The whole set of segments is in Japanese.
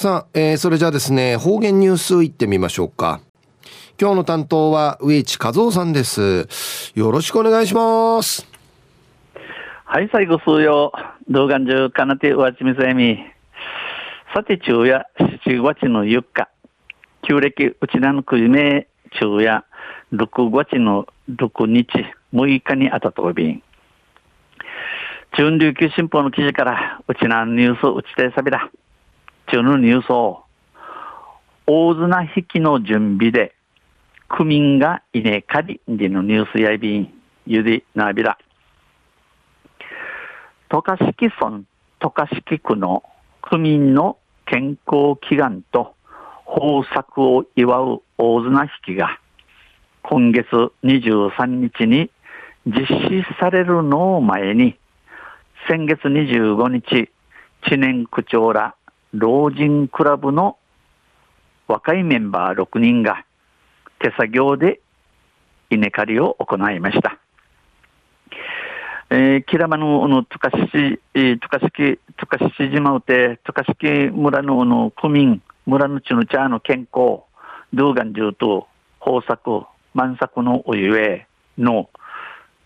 さあ、えー、それじゃあですね、方言ニュースいってみましょうか。今日の担当は植地和夫さんです。よろしくお願いします。はい、最後数曜、動画中、かなてわちみせみ。さて、昼夜、7月の4日、旧暦、うちらのくじめ、昼夜、6月の6日、6日にあたとびん。中琉球新報の記事から、うちなニュースうちてさびら。中のニュースを、大綱引きの準備で、区民が稲刈りでのニュースやいびん、ゆでなびら。渡嘉敷村、渡嘉敷区の区民の健康祈願と豊作を祝う大綱引きが今月23日に実施されるのを前に先月25日知念区長ら老人クラブの若いメンバー6人が手作業で稲刈りを行いました。えー、キラマの、の、トカシ、トカシキ、トカシ島うて、トカシキ村の、の、区民、村のちの茶の健康、動画中と、豊作、満作のおゆえの、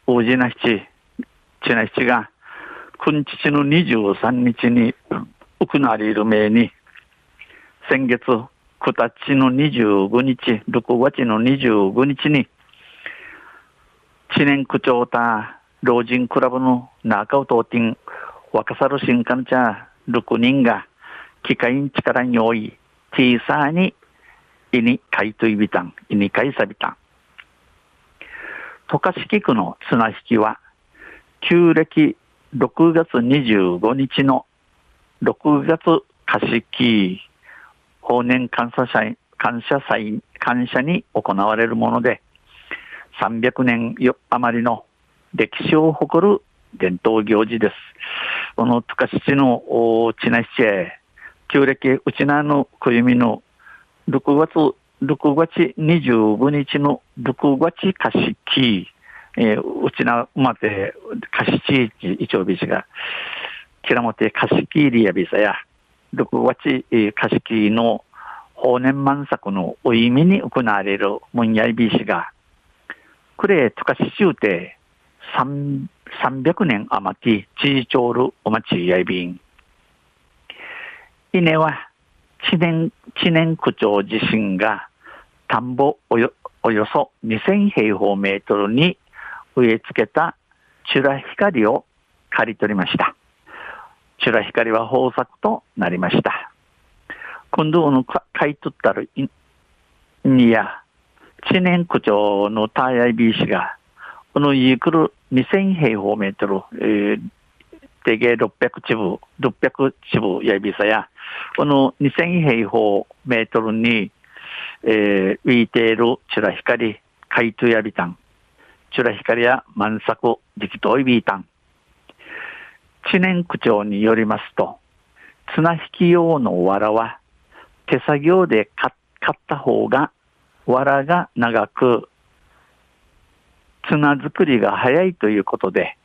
大事な七、ちな七が、くんちちの23日に、行われる名に、先月、くたちの25日、6月の25日に、知念区長た、老人クラブの中を通ってん、若さる新幹茶6人が、機械に力に多い、小さに、いにかいといびたん、いにかいさびたん。渡嘉敷区の綱引きは、旧暦6月25日の6月貸し木、法年感謝祭、感謝祭、感謝に行われるもので、300年余りの歴史を誇る伝統行事です。このトカシチのチナシチェ、旧暦うちなの小弓の6月、6月25日の6月菓子期、えー、うちなまで菓子地一応ビシが、キラモテ菓子期リアビサや、6月菓子期の法年満作のお意味に行われるムンヤイビシが、クレートカシチューテ、300年余りチーチョールお待ちやいびん。稲は知念、知念区長自身が田んぼおよおよそ2000平方メートルに植え付けたチュラ光を刈り取りました。チュラ光は豊作となりました。今度の買い取ったるにや、知念区長のターヤイビー氏がこのイークル2000平方メートル、えー、定芸600坪、600坪やびさや、この2000平方メートルに、えー、浮いているチュラ光、海とやびたん、チュラ光や満作、力投いびいたん。知念区長によりますと、綱引き用の藁は手作業で買った方が藁が長く綱作りが早いということで、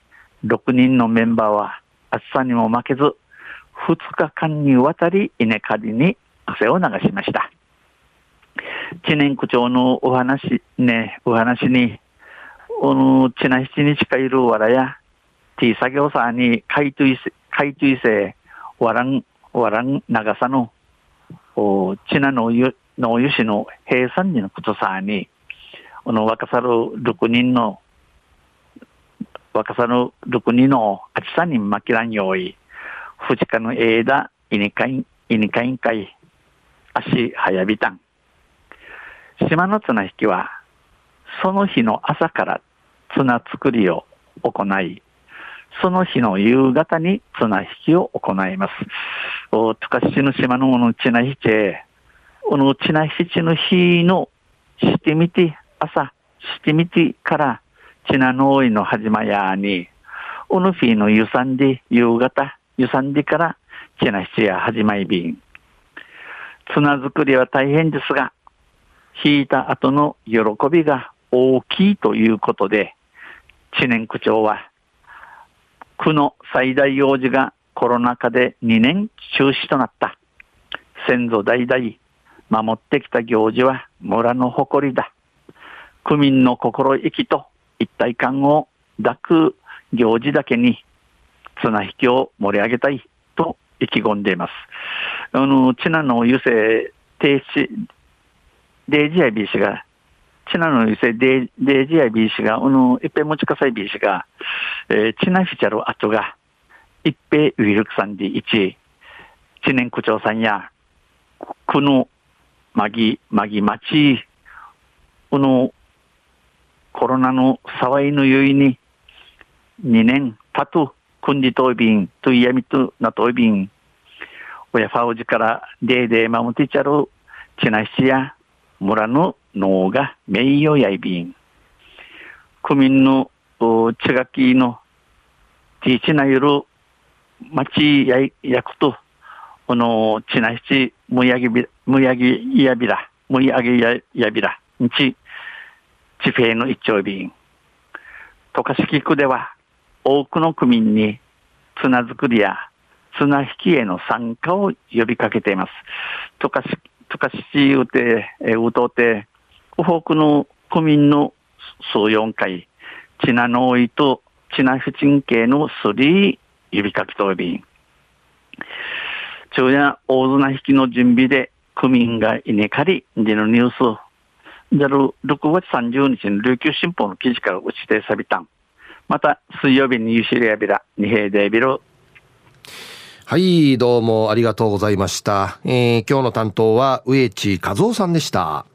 6人のメンバーは暑さにも負けず、2日間にわたり稲刈りに汗を流しました。知念区長のお話、ね、お話に、この、ちな七日かいるわらや、T 作業さんに海水、海水性、わらん、わらん長さの、おちなのゆ、のゆしの平山にのことさに、この若さる6人の、若さる6人の暑さに負けらんようい、藤かの枝、いにかい、いにかいんかい、足早びたん。島の綱引きは、その日の朝から綱作りを行い、その日の夕方に綱引きを行います。お、とかしの島のもの綱引き、この綱引きの日のしてみて、朝、してみてから、ちなのいの始まやに、おぬフィのゆさんで、夕方、ゆさんでから、ちなしや始まいびん。綱作りは大変ですが、引いた後の喜びが大きいということで、知念区長は、区の最大用事がコロナ禍で2年中止となった先祖代々守ってきた行事は村の誇りだ。区民の心意気と一体感を抱く行事だけに綱引きを盛り上げたいと意気込んでいます。あの、チナの油性停止、デージアビー氏が、ちなのゆせ、で、でじやびいしが、うの、いっぺもちかさいびいしが、え、ちなひちゃるあとが、いっぺウィるくさんじいち、ちねんくちょうさんや、くの、まぎ、まぎまち、うの、コロナのさわいぬゆいに、にねんたと、くんじといびん、といやみとなといびん、おやふァおじから、でいでまもてちゃる、ちなひちや、らの農が名誉やいびん。区民のち千垣の地域なゆる町や役と、このちなしちむやぎび、むやぎやびら、むやぎややびら、にち、地平の一丁便。かしき区では多くの区民に綱作りや綱引きへの参加を呼びかけています。とかし、とかしちうて、うとうて、多くの区民の総四会、ちなのいと、ちな不鎮系のすり呼びかけとび。昼夜大綱引きの準備で区民が稲刈りでのニュース、じゃる6月30日の琉球新報の記事から打ちてさびたん。また、水曜日にユシリアビラ、二平デビル。はい、どうもありがとうございました。えー、今日の担当は、植地和夫さんでした。